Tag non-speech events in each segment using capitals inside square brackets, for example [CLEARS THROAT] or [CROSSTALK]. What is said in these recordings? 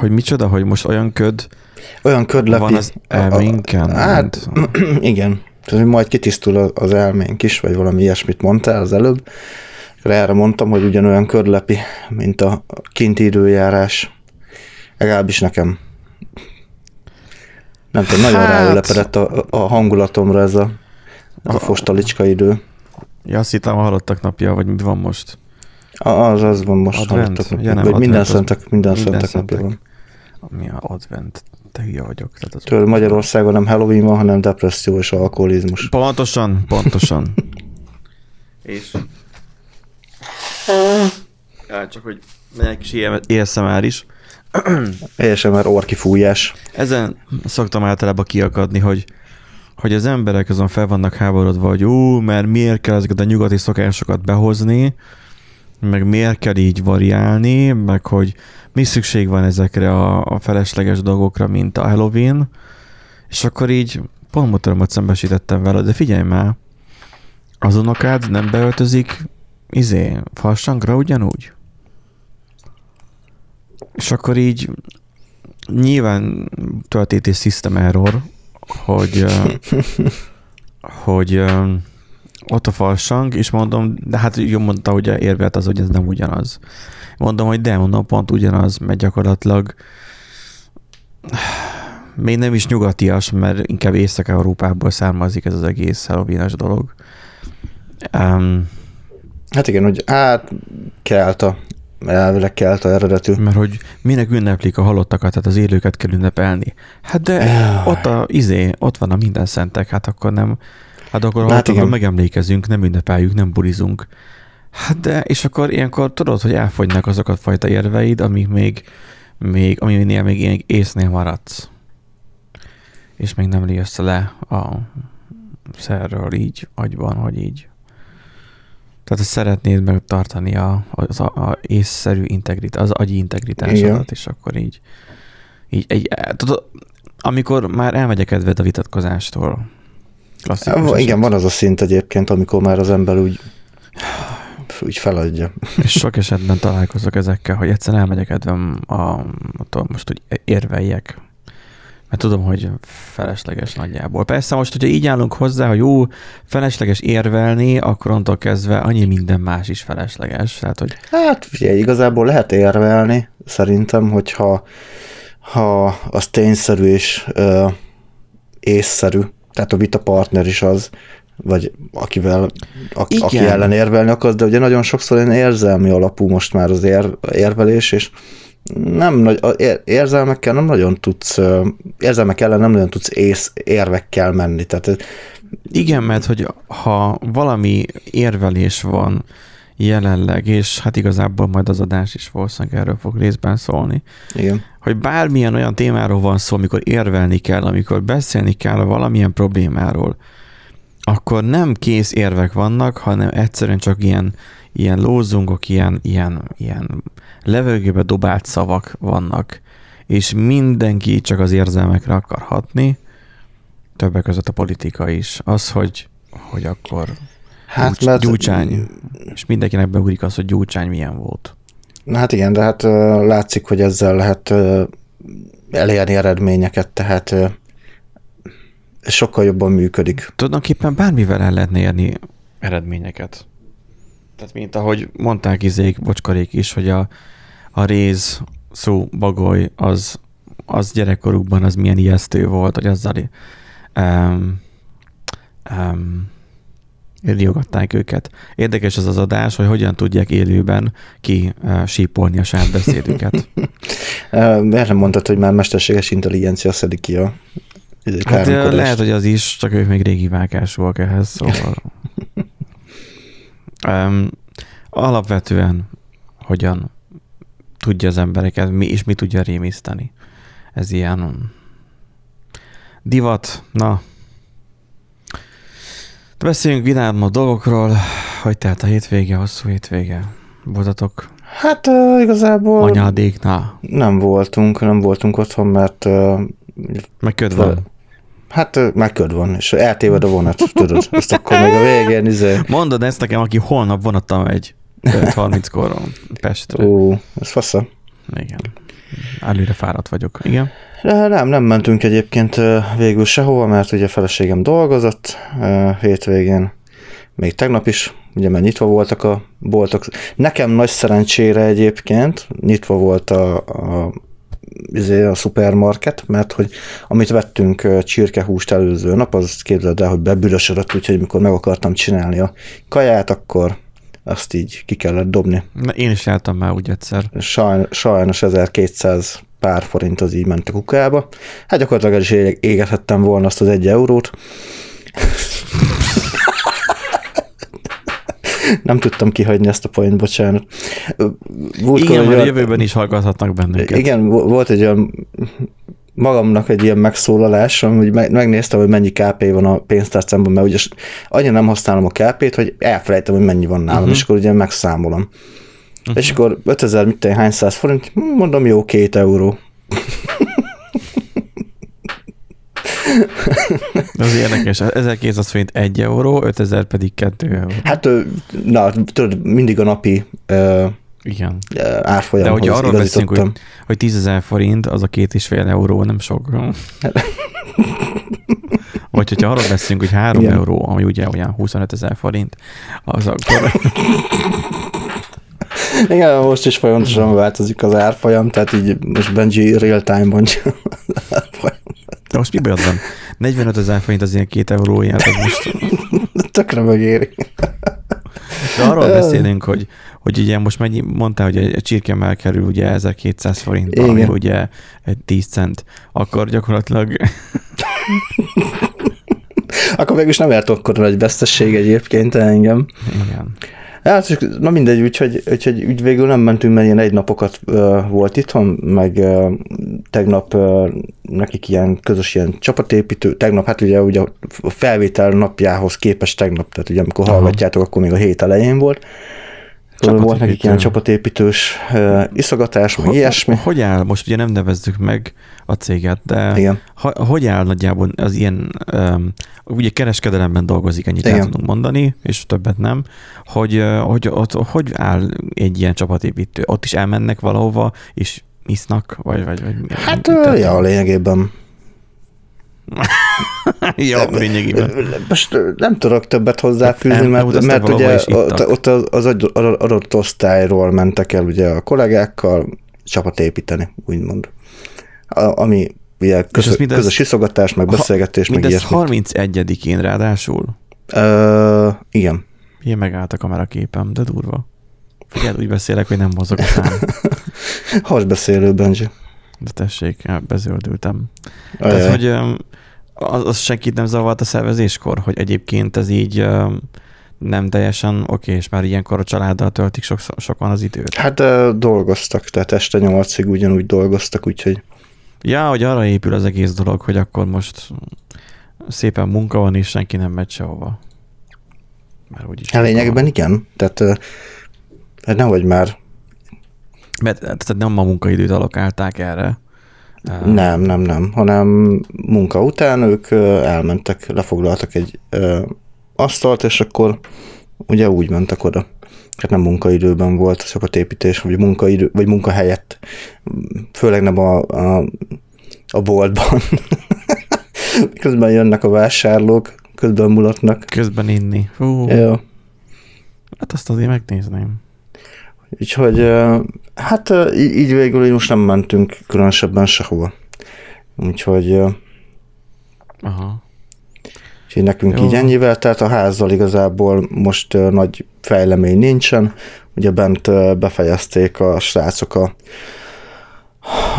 Hogy micsoda, hogy most olyan köd Olyan ködlepi. van az elménken? Hát, [CLEARS THROAT] igen. Tehát, hogy majd kitisztul az elménk is, vagy valami ilyesmit mondtál az előbb. Erre mondtam, hogy ugyanolyan ködlepi, mint a kinti időjárás. Legalábbis nekem. Nem tudom, nagyon Hát- ráülepedett a, a hangulatomra ez a, ez a fostalicska idő. Ja, azt hittem a halottak napja, vagy mi van most? Az, az van most. Advent? hallottak napja. Ja, nem, Vagy minden advent az- szentek, minden, minden szentek napja van. Mi a advent? Te hülye vagyok. Tehát az Tőle Magyarországon nem Halloween van, hanem depresszió és alkoholizmus. Pontosan, pontosan. És? Ja, csak hogy megyek kis ASMR is. ASMR orkifújás. Ezen szoktam általában kiakadni, hogy hogy az emberek azon fel vannak háborodva, hogy ú, mert miért kell ezeket a nyugati szokásokat behozni, meg miért kell így variálni, meg hogy mi szükség van ezekre a, a felesleges dolgokra, mint a Halloween, és akkor így pont motoromat szembesítettem vele, de figyelj már, az unokád nem beöltözik izé, farsangra ugyanúgy? És akkor így nyilván történt egy system error, hogy, [LAUGHS] hogy ott a farsang, és mondom, de hát jó mondta, hogy érvelt az, hogy ez nem ugyanaz. Mondom, hogy de, mondom, pont ugyanaz, mert gyakorlatilag még nem is nyugatias, mert inkább Észak-Európából származik ez az egész halloween dolog. Um, Hát igen, hogy hát kelta, elvileg kelta eredetű. mert hogy minek ünneplik a halottakat, tehát az élőket kell ünnepelni. Hát de ott a izé, ott van a minden szentek, hát akkor nem, hát akkor, Hát hát akkor igen. megemlékezünk, nem ünnepeljük, nem bulizunk. Hát de, és akkor ilyenkor tudod, hogy elfogynak azok a fajta érveid, amik még, még aminél még ilyen észnél maradsz. És még nem jössz le a szerről így, agyban, hogy így. Tehát ezt szeretnéd megtartani a, az a, a észszerű integritás, az agyi integritásodat, Igen. és akkor így, így egy, tudod, amikor már elmegy a kedved a vitatkozástól. Klasszikus Ja, eset. igen, van az a szint egyébként, amikor már az ember úgy, úgy feladja. És sok esetben találkozok ezekkel, hogy egyszer elmegy a kedvem a, attól most, hogy érveljek. Mert tudom, hogy felesleges nagyjából. Persze most, hogyha így állunk hozzá, hogy jó, felesleges érvelni, akkor onnantól kezdve annyi minden más is felesleges. Tehát, hogy Hát figyelj, igazából lehet érvelni, szerintem, hogyha ha az tényszerű és ö, észszerű, tehát a vita partner is az, vagy akivel, aki, Igen. aki ellen érvelni akarsz, de ugye nagyon sokszor ilyen érzelmi alapú most már az ér, érvelés, és nem nagy, a ér- érzelmekkel nem nagyon tudsz, érzelmek ellen nem nagyon tudsz ész, érvekkel menni, tehát Igen, mert hogy ha valami érvelés van jelenleg, és hát igazából majd az adás is valószínűleg erről fog részben szólni, igen. hogy bármilyen olyan témáról van szó, amikor érvelni kell, amikor beszélni kell valamilyen problémáról, akkor nem kész érvek vannak, hanem egyszerűen csak ilyen, ilyen lózungok, ilyen, ilyen, ilyen levegőbe dobált szavak vannak, és mindenki csak az érzelmekre akar hatni, többek között a politika is. Az, hogy, hogy akkor Hát, Gyurcs- mert, Gyurcsány, és mindenkinek beugrik az, hogy Gyurcsány milyen volt. Na Hát igen, de hát látszik, hogy ezzel lehet elérni eredményeket, tehát sokkal jobban működik. Tulajdonképpen bármivel el lehetne érni eredményeket. Tehát mint ahogy mondták izék, bocskarék is, hogy a, a réz szó bagoly, az, az gyerekkorukban az milyen ijesztő volt, hogy azzal um, um, riogatták őket. Érdekes az az adás, hogy hogyan tudják élőben ki uh, sípolni a saját beszédüket. Miért [LAUGHS] nem mondtad, hogy már mesterséges intelligencia szedi ki a izé, Hát lehet, hogy az is, csak ők még régi vágásúak ehhez, szóval. [LAUGHS] um, alapvetően hogyan tudja az embereket, mi, és mi tudja rémiszteni. Ez ilyen divat, na. Beszéljünk vidámabb dolgokról, hogy tehát a hétvége, hosszú hétvége. Voltatok Hát ö, igazából anyádék, na, nem voltunk, nem voltunk otthon, mert ö, meg köd van. hát ö, már köd van, és eltéved a vonat, tudod. Ezt akkor még a végén izé, Mondod ezt nekem, aki holnap vonattal megy 5.30-kor Pestre. ó, ez fasza. Igen. Előre fáradt vagyok. Igen. De nem, nem mentünk egyébként végül sehova, mert ugye a feleségem dolgozott hétvégén, még tegnap is, ugye mert nyitva voltak a boltok. Nekem nagy szerencsére egyébként nyitva volt a, a, izé, a szupermarket, mert hogy amit vettünk csirkehúst előző nap, az képzeld el, hogy bebürösödött, úgyhogy mikor meg akartam csinálni a kaját, akkor azt így ki kellett dobni. Na, én is jártam már úgy egyszer. Sajn, sajnos 1200 pár forint az így ment a kukába. Hát gyakorlatilag el is ég- égethettem volna azt az egy eurót. [LAUGHS] Nem tudtam kihagyni ezt a point, bocsánat. Múltkor Igen, a jövőben is hallgathatnak bennünket. igen, vo- volt egy olyan magamnak egy ilyen megszólalásom, hogy me- megnéztem, hogy mennyi KP van a pénztárcámban, mert ugye annyira nem használom a KP-t, hogy elfelejtem, hogy mennyi van nálam, uh-huh. és akkor ugye megszámolom. Uh-huh. És akkor 5000, mit tenni, hány száz forint, mondom, jó, két euró. [LAUGHS] Az érdekes. 1200 forint 1 euró, 5000 pedig 2 euró. Hát, na, tudod, mindig a napi Igen. ö, De árfolyamhoz hogyha arról beszélünk, hogy, hogy 10 ezer forint, az a két és fél euró, nem sok. Vagy hogyha arról beszélünk, hogy 3 Igen. euró, ami ugye olyan 25 ezer forint, az akkor Igen, most is folyamatosan változik az árfolyam, tehát így most Benji real time-ban az árfolyam. De most mi bajod van? 45 ezer forint az ilyen két euróját, az most... Tökre megéri. De arról beszélünk, hogy, hogy ugye most mennyi, mondtál, hogy egy, csirkemel kerül ugye 1200 forint, ami Igen. ugye egy 10 cent, akkor gyakorlatilag Akkor végül is nem ért akkor nagy vesztesség egyébként engem. igen. Hát, na mindegy, úgyhogy, úgyhogy úgy végül nem mentünk, mert ilyen egy napokat uh, volt itthon, meg uh, tegnap uh, nekik ilyen közös ilyen csapatépítő, tegnap hát ugye, ugye a felvétel napjához képest tegnap, tehát ugye amikor Aha. hallgatjátok, akkor még a hét elején volt. Akkor volt nekik Csapatépítő. ilyen csapatépítős iszogatás, meg ilyesmi. Hogy áll, most ugye nem nevezzük meg a céget, de Igen. ha, hogy áll nagyjából az ilyen, um, ugye kereskedelemben dolgozik, ennyit el Igen. tudunk mondani, és többet nem, hogy, hogy ott, hogy áll egy ilyen csapatépítő? Ott is elmennek valahova, és isznak, vagy, vagy, vagy Hát, ja, lényegében. [LAUGHS] ja, lényegében. Most nem tudok többet hozzáfűzni, mert, mert valahol ugye ott, ott az, az adott- osztályról mentek el ugye a kollégákkal csapat építeni, úgymond. A, ami ugye közö, ez mindez- közös iszogatás, meg Ha- beszélgetés, meg Mindez ilyesmi. 31-én ráadásul. Ö, igen. Ilyen megállt a kameraképem, de durva. Figyelj, úgy beszélek, hogy nem mozog a szám. [LAUGHS] Hasbeszélő, Benji. De tessék, ja, bezöldültem. Ajaj. Tehát, hogy az, az senkit nem zavart a szervezéskor, hogy egyébként ez így nem teljesen oké, és már ilyenkor a családdal töltik sok, sokan az időt. Hát dolgoztak, tehát este nyolcig ugyanúgy dolgoztak, úgyhogy Ja, hogy arra épül az egész dolog, hogy akkor most szépen munka van, és senki nem megy sehova. Mert úgyis hát lényegben igen. Tehát ö, hát nehogy már Mert tehát nem a munkaidőt alokálták erre. Nem, nem, nem, hanem munka után ők elmentek, lefoglaltak egy ö, asztalt, és akkor ugye úgy mentek oda. Hát nem munkaidőben volt a csapatépítés, vagy munkaidő, vagy munka helyett. Főleg nem a, a, a boltban. [LAUGHS] közben jönnek a vásárlók, közben mulatnak. Közben inni. Hú, Jó. hát azt azért megnézném. Úgyhogy hát így, végül így most nem mentünk különösebben sehova. Úgyhogy Aha. Úgyhogy nekünk Jó. így ennyivel, tehát a házzal igazából most nagy fejlemény nincsen. Ugye bent befejezték a srácok a,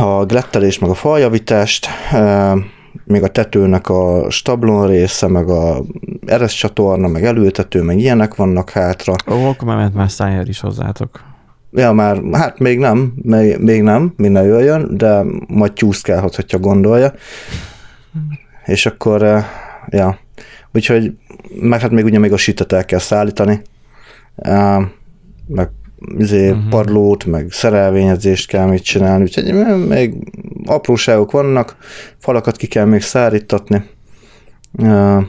a glettelés meg a faljavítást, még a tetőnek a stablon része, meg a eres csatorna, meg elültető, meg ilyenek vannak hátra. Ó, akkor már ment már is hozzátok. Ja, már, hát még nem, még, még nem, minden jöjjön, de majd csúszkálhat, hogyha gondolja. És akkor, eh, ja, úgyhogy, meg hát még ugye még a sítet el kell szállítani, eh, meg izé, uh-huh. padlót, meg szerelvényezést kell még csinálni, úgyhogy még apróságok vannak, falakat ki kell még szárítatni, Eh,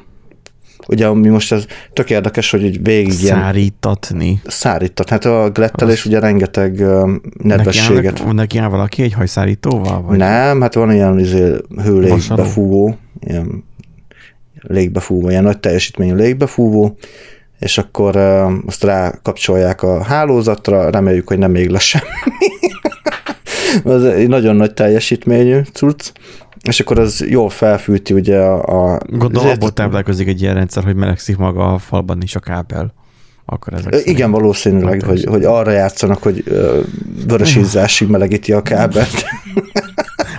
ugye mi most ez tök érdekes, hogy így végig ilyen Szárítatni. szárítat. Hát a glettelés Az- ugye rengeteg nedvességet. Neki neki áll valaki egy hajszárítóval? Vagy? Nem, hát van ilyen izé, hőlégbefúvó, ilyen légbefúvó, ilyen nagy teljesítményű légbefúvó, és akkor uh, azt rákapcsolják a hálózatra, reméljük, hogy nem ég le semmi. [LAUGHS] az egy nagyon nagy teljesítményű cucc, és akkor az jól felfűti ugye a... a Gondolom, abból táplálkozik egy ilyen rendszer, hogy melegszik maga a falban is a kábel. Akkor ezek Igen, valószínűleg, hogy, hogy arra játszanak, hogy ö, vörös izzásig melegíti a kábelt. [LAUGHS]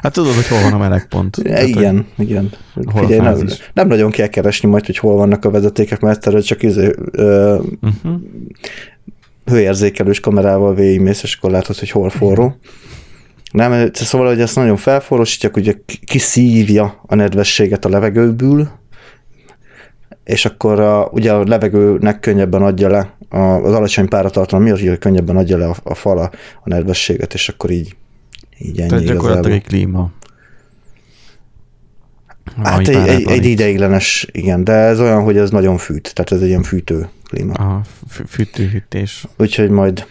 Hát tudod, hogy hol van a melegpont. Ja, Tehát, hogy- igen, igen. hol Figyelj, nem, nem nagyon kell keresni majd, hogy hol vannak a vezetékek, mert egyszerűen csak izé, ö, Uh-huh. hőérzékelős kamerával végigmész, és akkor látod, hogy hol forró. Nem, szóval, hogy ezt nagyon felforrósítja, ugye kiszívja a nedvességet a levegőből, és akkor a, ugye a levegőnek könnyebben adja le, a, az alacsony páratartalom miatt, hogy könnyebben adja le a, a fala a nedvességet, és akkor így, így ennyi Tehát gyakorlatilag igazából. egy klíma. Hát egy, egy, egy ideiglenes, igen, de ez olyan, hogy ez nagyon fűt, tehát ez egy ilyen fűtő klíma. A fűtőhűtés. Úgyhogy majd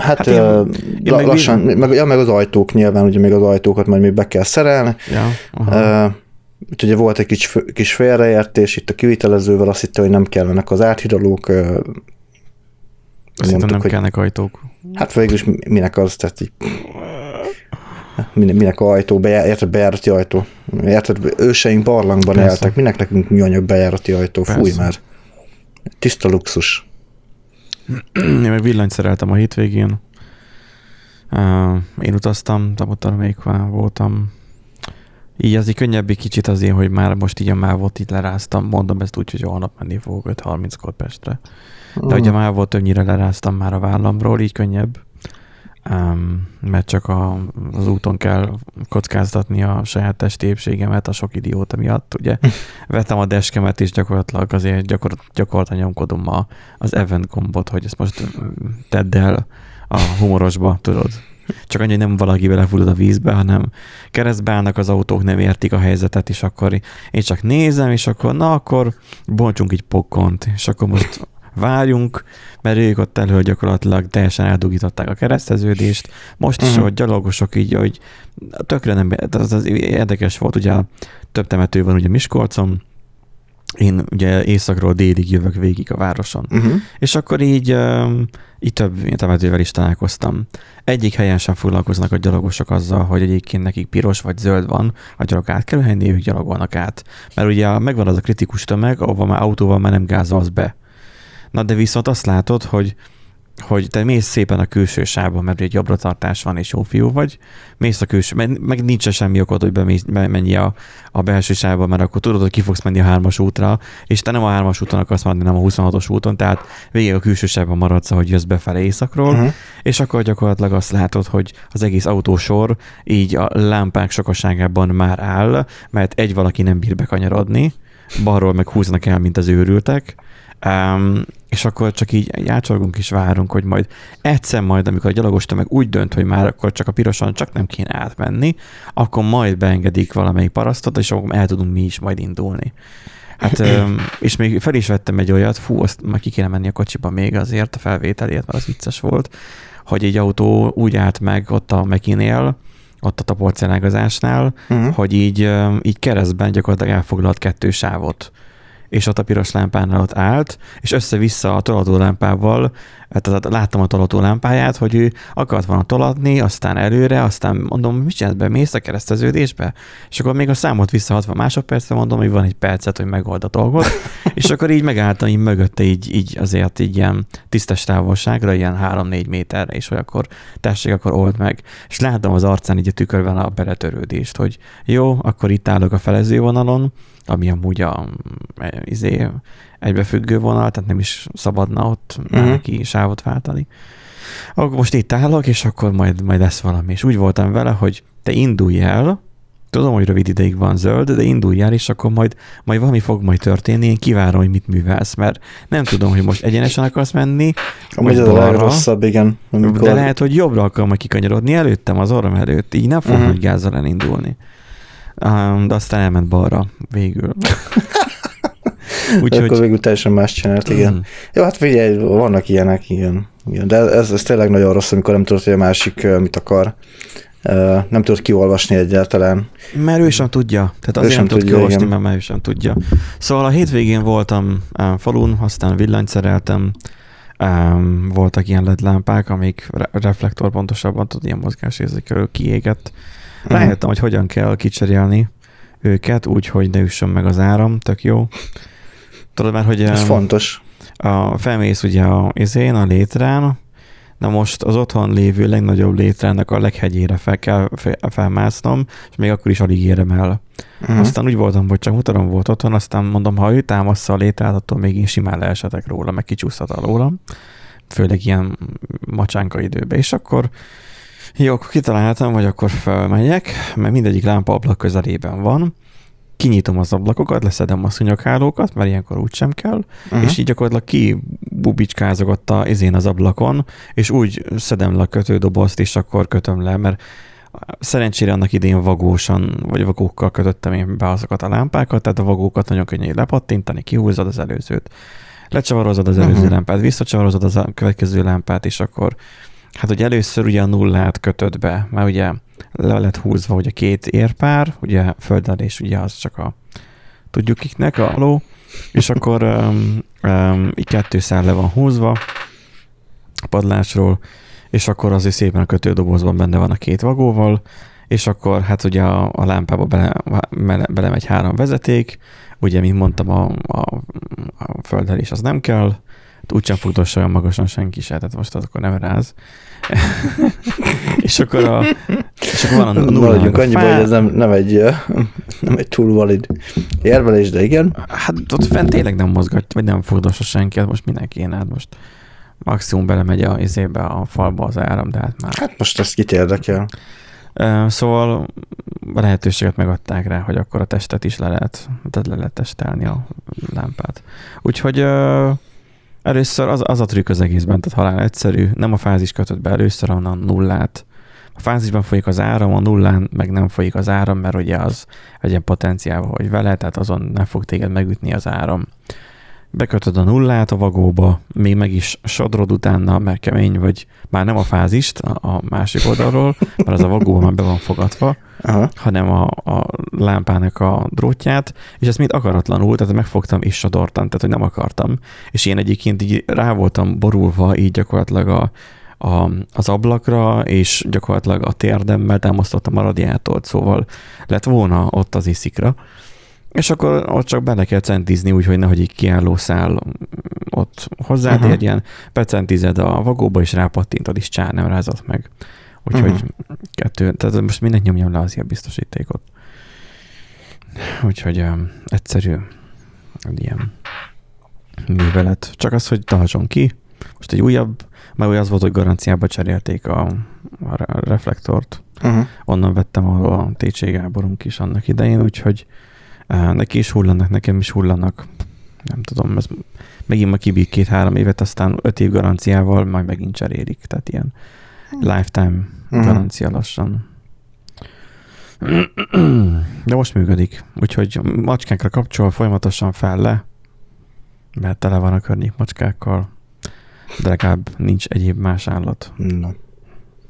Hát, Hát én, la, meg lassan, meg, ja, meg az ajtók nyilván, ugye még az ajtókat majd még be kell szerelni. Ja, aha. Uh, itt ugye volt egy kis, kis félreértés itt a kivitelezővel, azt hitte, hogy nem kellenek az áthidalók. Uh, Azt hittem nem hogy kellnek ajtók. hát végül is minek az, tehát így, minek, minek a ajtó, bejá, érted, bejárati ajtó. Érted, őseink barlangban Persze. éltek, minek nekünk műanyag bejárati ajtó, fúj Persze. már. Tiszta luxus. Én meg villanyt szereltem a hétvégén. Én utaztam, Tamotar még voltam. Így az így könnyebb egy kicsit azért, hogy már most így a mávot itt leráztam. Mondom ezt úgy, hogy holnap menni fogok 5.30-kor Pestre. De ugye már volt többnyire leráztam már a vállamról, így könnyebb. Um, mert csak a, az úton kell kockáztatni a saját testi épségemet a sok idióta miatt, ugye. [LAUGHS] Vettem a deskemet, és gyakorlatilag azért gyakor, gyakorlatilag nyomkodom a, az event gombot, hogy ezt most tedd el a humorosba, tudod. Csak annyi, hogy nem valaki belefullad a vízbe, hanem keresztbe állnak az autók, nem értik a helyzetet, és akkor én csak nézem, és akkor na, akkor bontsunk egy pokkont, és akkor most várjunk, mert ők ott elő gyakorlatilag teljesen eldugították a kereszteződést. Most is, Mhm. hogy gyalogosok így, hogy tökre nem, az, az érdekes volt, ugye több temető van ugye Miskolcon, én ugye északról délig jövök végig a városon. Uh-huh. És akkor így, így több temetővel is találkoztam. Egyik helyen sem foglalkoznak a gyalogosok azzal, hogy egyébként nekik piros vagy zöld van a gyalog átkelőhelyen, ők gyalogolnak át. Mert ugye megvan az a kritikus tömeg, ahova már autóval már nem gázolsz be. Na de viszont azt látod, hogy hogy te mész szépen a külső sávba, mert egy jobbra tartás van, és jó fiú vagy, mész a külső, meg, meg nincs semmi okod, hogy bemész, bemenj a, a belső sávba, mert akkor tudod, hogy ki fogsz menni a hármas útra, és te nem a hármas úton akarsz maradni, nem a 26-os úton, tehát végig a külső sávban maradsz, hogy jössz befelé északról, Uh-huh. és akkor gyakorlatilag azt látod, hogy az egész autósor így a lámpák sokaságában már áll, mert egy valaki nem bír bekanyarodni, balról meg húznak el, mint az őrültek, Um, és akkor csak így, így és várunk, hogy majd egyszer majd, amikor a gyalogos tömeg úgy dönt, hogy már akkor csak a pirosan csak nem kéne átmenni, akkor majd beengedik valamelyik parasztot, és akkor el tudunk mi is majd indulni. Hát, [CLEARS THROAT] és még fel is vettem egy olyat, fú, azt már ki kéne menni a kocsiba még azért a felvételért, mert az vicces volt, hogy egy autó úgy állt meg ott a Mekinél, ott a taporcelágazásnál, Uh-huh. hogy így, így keresztben gyakorlatilag elfoglalt kettő sávot és ott a piros lámpánál ott állt, és össze-vissza a tolató lámpával, tehát láttam a tolató lámpáját, hogy ő akart volna tolatni, aztán előre, aztán mondom, mit csinálsz be, mész a kereszteződésbe? És akkor még a számot vissza 60 másodpercre mondom, hogy van egy percet, hogy megold a dolgot, [LAUGHS] és akkor így megálltam így mögötte, így, így azért így ilyen tisztes távolságra, ilyen 3-4 méterre, és hogy akkor tessék, akkor old meg. És láttam az arcán így a tükörben a beletörődést, hogy jó, akkor itt állok a felezővonalon, ami amúgy a e, izé, egybefüggő vonal, tehát nem is szabadna ott uh-huh. Mhm. neki sávot váltani. Akkor most itt állok, és akkor majd, majd lesz valami. És úgy voltam vele, hogy te indulj el, tudom, hogy rövid ideig van zöld, de indulj el, és akkor majd, majd valami fog majd történni, én kivárom, hogy mit művelsz, mert nem tudom, hogy most egyenesen akarsz menni, Amúgy a legrosszabb, igen. Amikor... de lehet, hogy jobbra akar majd kikanyarodni előttem, az orrom előtt, így nem fog uh-huh. nagy gázzal elindulni. De aztán elment balra végül. [LAUGHS] Úgyhogy... Akkor végül teljesen más csinált, igen. Mm. Jó, hát figyelj, vannak ilyenek, igen. igen. De ez, ez tényleg nagyon rossz, amikor nem tudod, hogy a másik mit akar. Nem tudod kiolvasni egyáltalán. Mert ő sem tudja. Tehát azért nem tud kiolvasni, igen. mert ő sem tudja. Szóval a hétvégén voltam falun, aztán villanyt szereltem, voltak ilyen LED lámpák, amik re- reflektor pontosabban tud ilyen mozgásérzékelő kiégett. Mhm. Rájöttem, hogy hogyan kell kicserélni őket, úgy, hogy ne üssön meg az áram, tök jó. Tudod már, hogy... Ez um, fontos. A, felmész ugye a izén, a létrán, Na most az otthon lévő legnagyobb létrának a leghegyére fel kell felmásznom, és még akkor is alig érem el. Uh-huh. Aztán úgy voltam, hogy csak mutatom volt otthon, aztán mondom, ha ő támaszza a létrát, attól még én simán leesetek róla, meg kicsúszhat alólam. Főleg ilyen macsánka időben. És akkor jó, akkor kitaláltam, hogy akkor felmegyek, mert mindegyik lámpa ablak közelében van, kinyitom az ablakokat, leszedem a szúnyoghálókat, mert ilyenkor úgy sem kell, uh-huh. és így gyakorlatilag kibubicskázok ott a, izén az ablakon, és úgy szedem le a kötődobozt, és akkor kötöm le, mert szerencsére annak idén vagósan, vagy vagókkal kötöttem én be azokat a lámpákat, tehát a vagókat nagyon könnyű lepattintani, kihúzod az előzőt, lecsavarozod az előző uh-huh. lámpát, visszacsavarozod az a következő lámpát, és akkor hát ugye először ugye a nullát kötöd be, mert ugye le lett húzva ugye két érpár, ugye földelés ugye az csak a tudjuk kiknek a ló, és akkor um, um, így kettő szál le van húzva a padlásról, és akkor azért szépen a kötődobozban benne van a két vagóval, és akkor hát ugye a, a lámpába bele, bele, belemegy három vezeték, ugye, mint mondtam, a, a, a földelés az nem kell, úgysem fog olyan magasan senki se, tehát most az akkor nem ráz. [LAUGHS] és akkor a, és akkor van a nulla. Maradjunk annyiba, hogy ez nem, nem, egy, nem egy túl valid érvelés, de igen. Hát ott fent tényleg nem mozgat, vagy nem fogdossa senki, hát most mindenki én, hát most maximum belemegy a izébe, a falba az áram, de hát már... Hát most ezt kit érdekel. Szóval a lehetőséget megadták rá, hogy akkor a testet is le lehet, tehát le lehet testelni a lámpát. Úgyhogy Először az, az a trükk az egészben, tehát halál egyszerű, nem a fázis kötött be először, hanem a nullát. A fázisban folyik az áram, a nullán meg nem folyik az áram, mert ugye az egy ilyen potenciál, hogy vele, tehát azon nem fog téged megütni az áram. Bekötöd a nullát a vagóba, még meg is sodrod utána, mert kemény vagy, már nem a fázist a másik oldalról, mert az a vagóban már be van fogadva, Aha. hanem a, a lámpának a drótját, és ezt mind akaratlanul, tehát megfogtam és sodortam, tehát hogy nem akartam. És én egyébként így rá voltam borulva így gyakorlatilag a, a, az ablakra, és gyakorlatilag a térdemmel támasztottam a radiátort, szóval lett volna ott az iszikra. És akkor ott csak bele kell centizni, úgyhogy nehogy egy kiálló szál ott hozzátérjen, uh-huh. becentized a vagóba, és rápattintod, is csár nem rázott meg. Úgyhogy uh-huh. kettő, tehát most mindent nyomjam le az ilyen biztosítékot. Úgyhogy um, egyszerű, ilyen művelet. Csak az, hogy tartson ki. Most egy újabb, mert az volt, hogy garanciába cserélték a, a reflektort. Uh-huh. Onnan vettem, ahol a TC Gáborunk is annak idején, úgyhogy neki is hullanak, nekem is hullanak. Nem tudom, ez megint ma kibír két-három évet, aztán öt év garanciával majd megint cserélik. Tehát ilyen lifetime uh-huh. garancia lassan. De most működik. Úgyhogy macskákra kapcsol folyamatosan fel le, mert tele van a környék macskákkal, de legalább nincs egyéb más állat. No.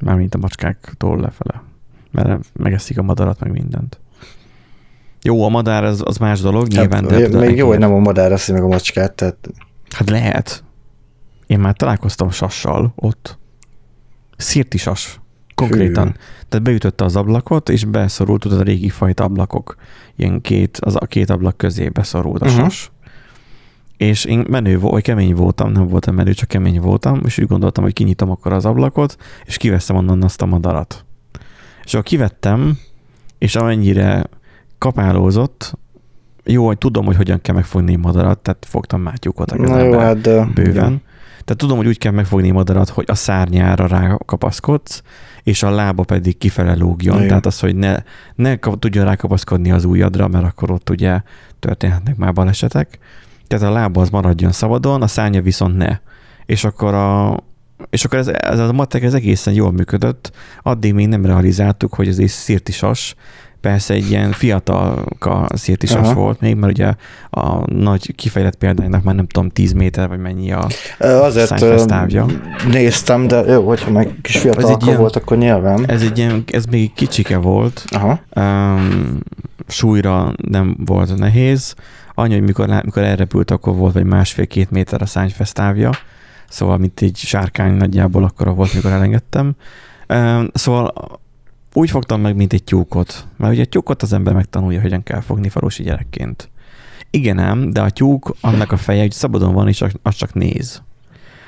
Mármint a macskáktól lefele. Mert megeszik a madarat, meg mindent. Jó, a madár az, az más dolog, hát, nyilván. De még jó, hogy nem a madár eszi meg a macskát, tehát... Hát lehet. Én már találkoztam sassal ott. Szirti sas. Konkrétan. Hű. Tehát beütötte az ablakot, és beszorult tudod a régi fajta ablakok. Ilyen két, az a két ablak közé beszorult a uh-huh. sas. És én menő volt, vagy kemény voltam, nem voltam menő, csak kemény voltam, és úgy gondoltam, hogy kinyitom akkor az ablakot, és kiveszem onnan azt a madarat. És akkor kivettem, és amennyire kapálózott, jó, hogy tudom, hogy hogyan kell megfogni madarat, tehát fogtam mátyukat a jó, hát, de, bőven. Igen. Tehát tudom, hogy úgy kell megfogni madarat, hogy a szárnyára rákapaszkodsz, és a lába pedig kifele lógjon. Igen. Tehát az, hogy ne, ne tudjon rákapaszkodni az ujjadra, mert akkor ott ugye történhetnek már balesetek. Tehát a lába az maradjon szabadon, a szárnya viszont ne. És akkor a, és akkor ez, ez a matek ez egészen jól működött, addig még nem realizáltuk, hogy ez egy szirtisas, persze egy ilyen fiatalka szirtisas Aha. volt még, mert ugye a nagy kifejlett példánynak már nem tudom 10 méter, vagy mennyi a Azért távja. néztem, de jó, hogyha meg kis fiatalka ilyen- volt, akkor nyilván. Ez egy ilyen, ez még kicsike volt, Aha. um, súlyra nem volt nehéz. Annyi, hogy mikor, mikor elrepült, akkor volt vagy másfél-két méter a Seinfeld távja, szóval mint egy sárkány nagyjából akkora volt, mikor elengedtem. Szóval úgy fogtam meg, mint egy tyúkot. Mert ugye a tyúkot az ember megtanulja, hogyan kell fogni falusi gyerekként. Igen ám, de a tyúk, annak a feje, hogy szabadon van, és az csak néz.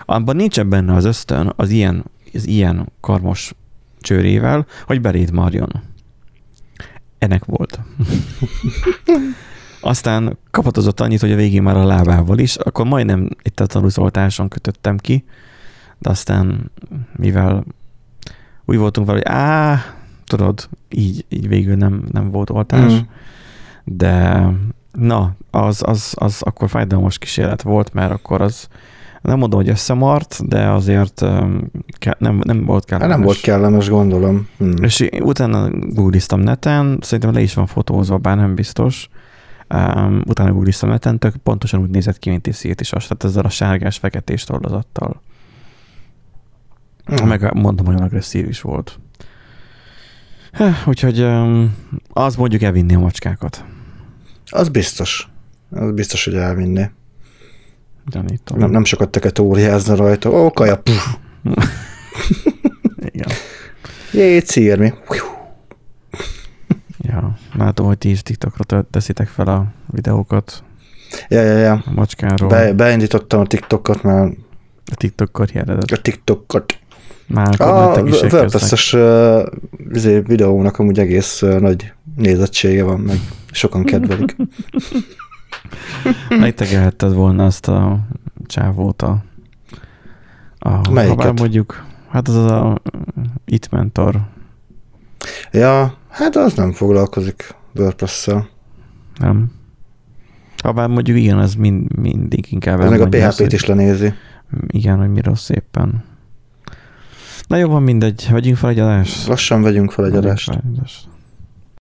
Abban nincsen benne az ösztön, az ilyen, az ilyen karmos csőrével, hogy beléd marjon. Ennek volt. [LAUGHS] Aztán kapatozott annyit, hogy a végén már a lábával is, akkor majdnem itt a tanúzoltáson kötöttem ki, de aztán mivel úgy voltunk vele, hogy á, tudod, így, így végül nem, nem volt oltás, Mm. de na, az, az, az akkor fájdalmas kísérlet volt, mert akkor az nem mondom, hogy összemart, de azért nem, nem volt kellemes. nem volt kellemes, gondolom. Hm. És utána googliztam neten, szerintem le is van fotózva, bár nem biztos. Um, utána googliztam neten, tök pontosan úgy nézett ki, mint egy szirtisas, tehát ezzel a sárgás feketés tollazattal. Hm. Meg mondom, olyan agresszív is volt. Úgyhogy az mondjuk elvinni a macskákat. Az biztos. Az biztos, hogy elvinni. Gyanítom. Nem, nem sokat teketóriázna rajta. Ó, kaja. Igen. Jé, círmi. Ja. Látom, hogy ti is TikTokra te- teszitek fel a videókat Ja, ja, ja. a macskáról. Be, beindítottam a TikTokot, mert A TikTok karrieredet. a TikTokot. Már A uh, izé, videónak amúgy egész nagy nézettsége van, meg sokan kedvelik. Megtegelhetted volna azt a csávót a, a Melyiket? mondjuk, hát az a It Mentor. ja, hát az nem foglalkozik WordPress-szel. Nem? Habár mondjuk igen, az mind, mindig inkább Ez meg a PHP-t is lenézi. Igen, hogy mi rossz éppen. Na jó, van mindegy. Vegyünk fel egy adást. Lassan vegyünk fel egy adást.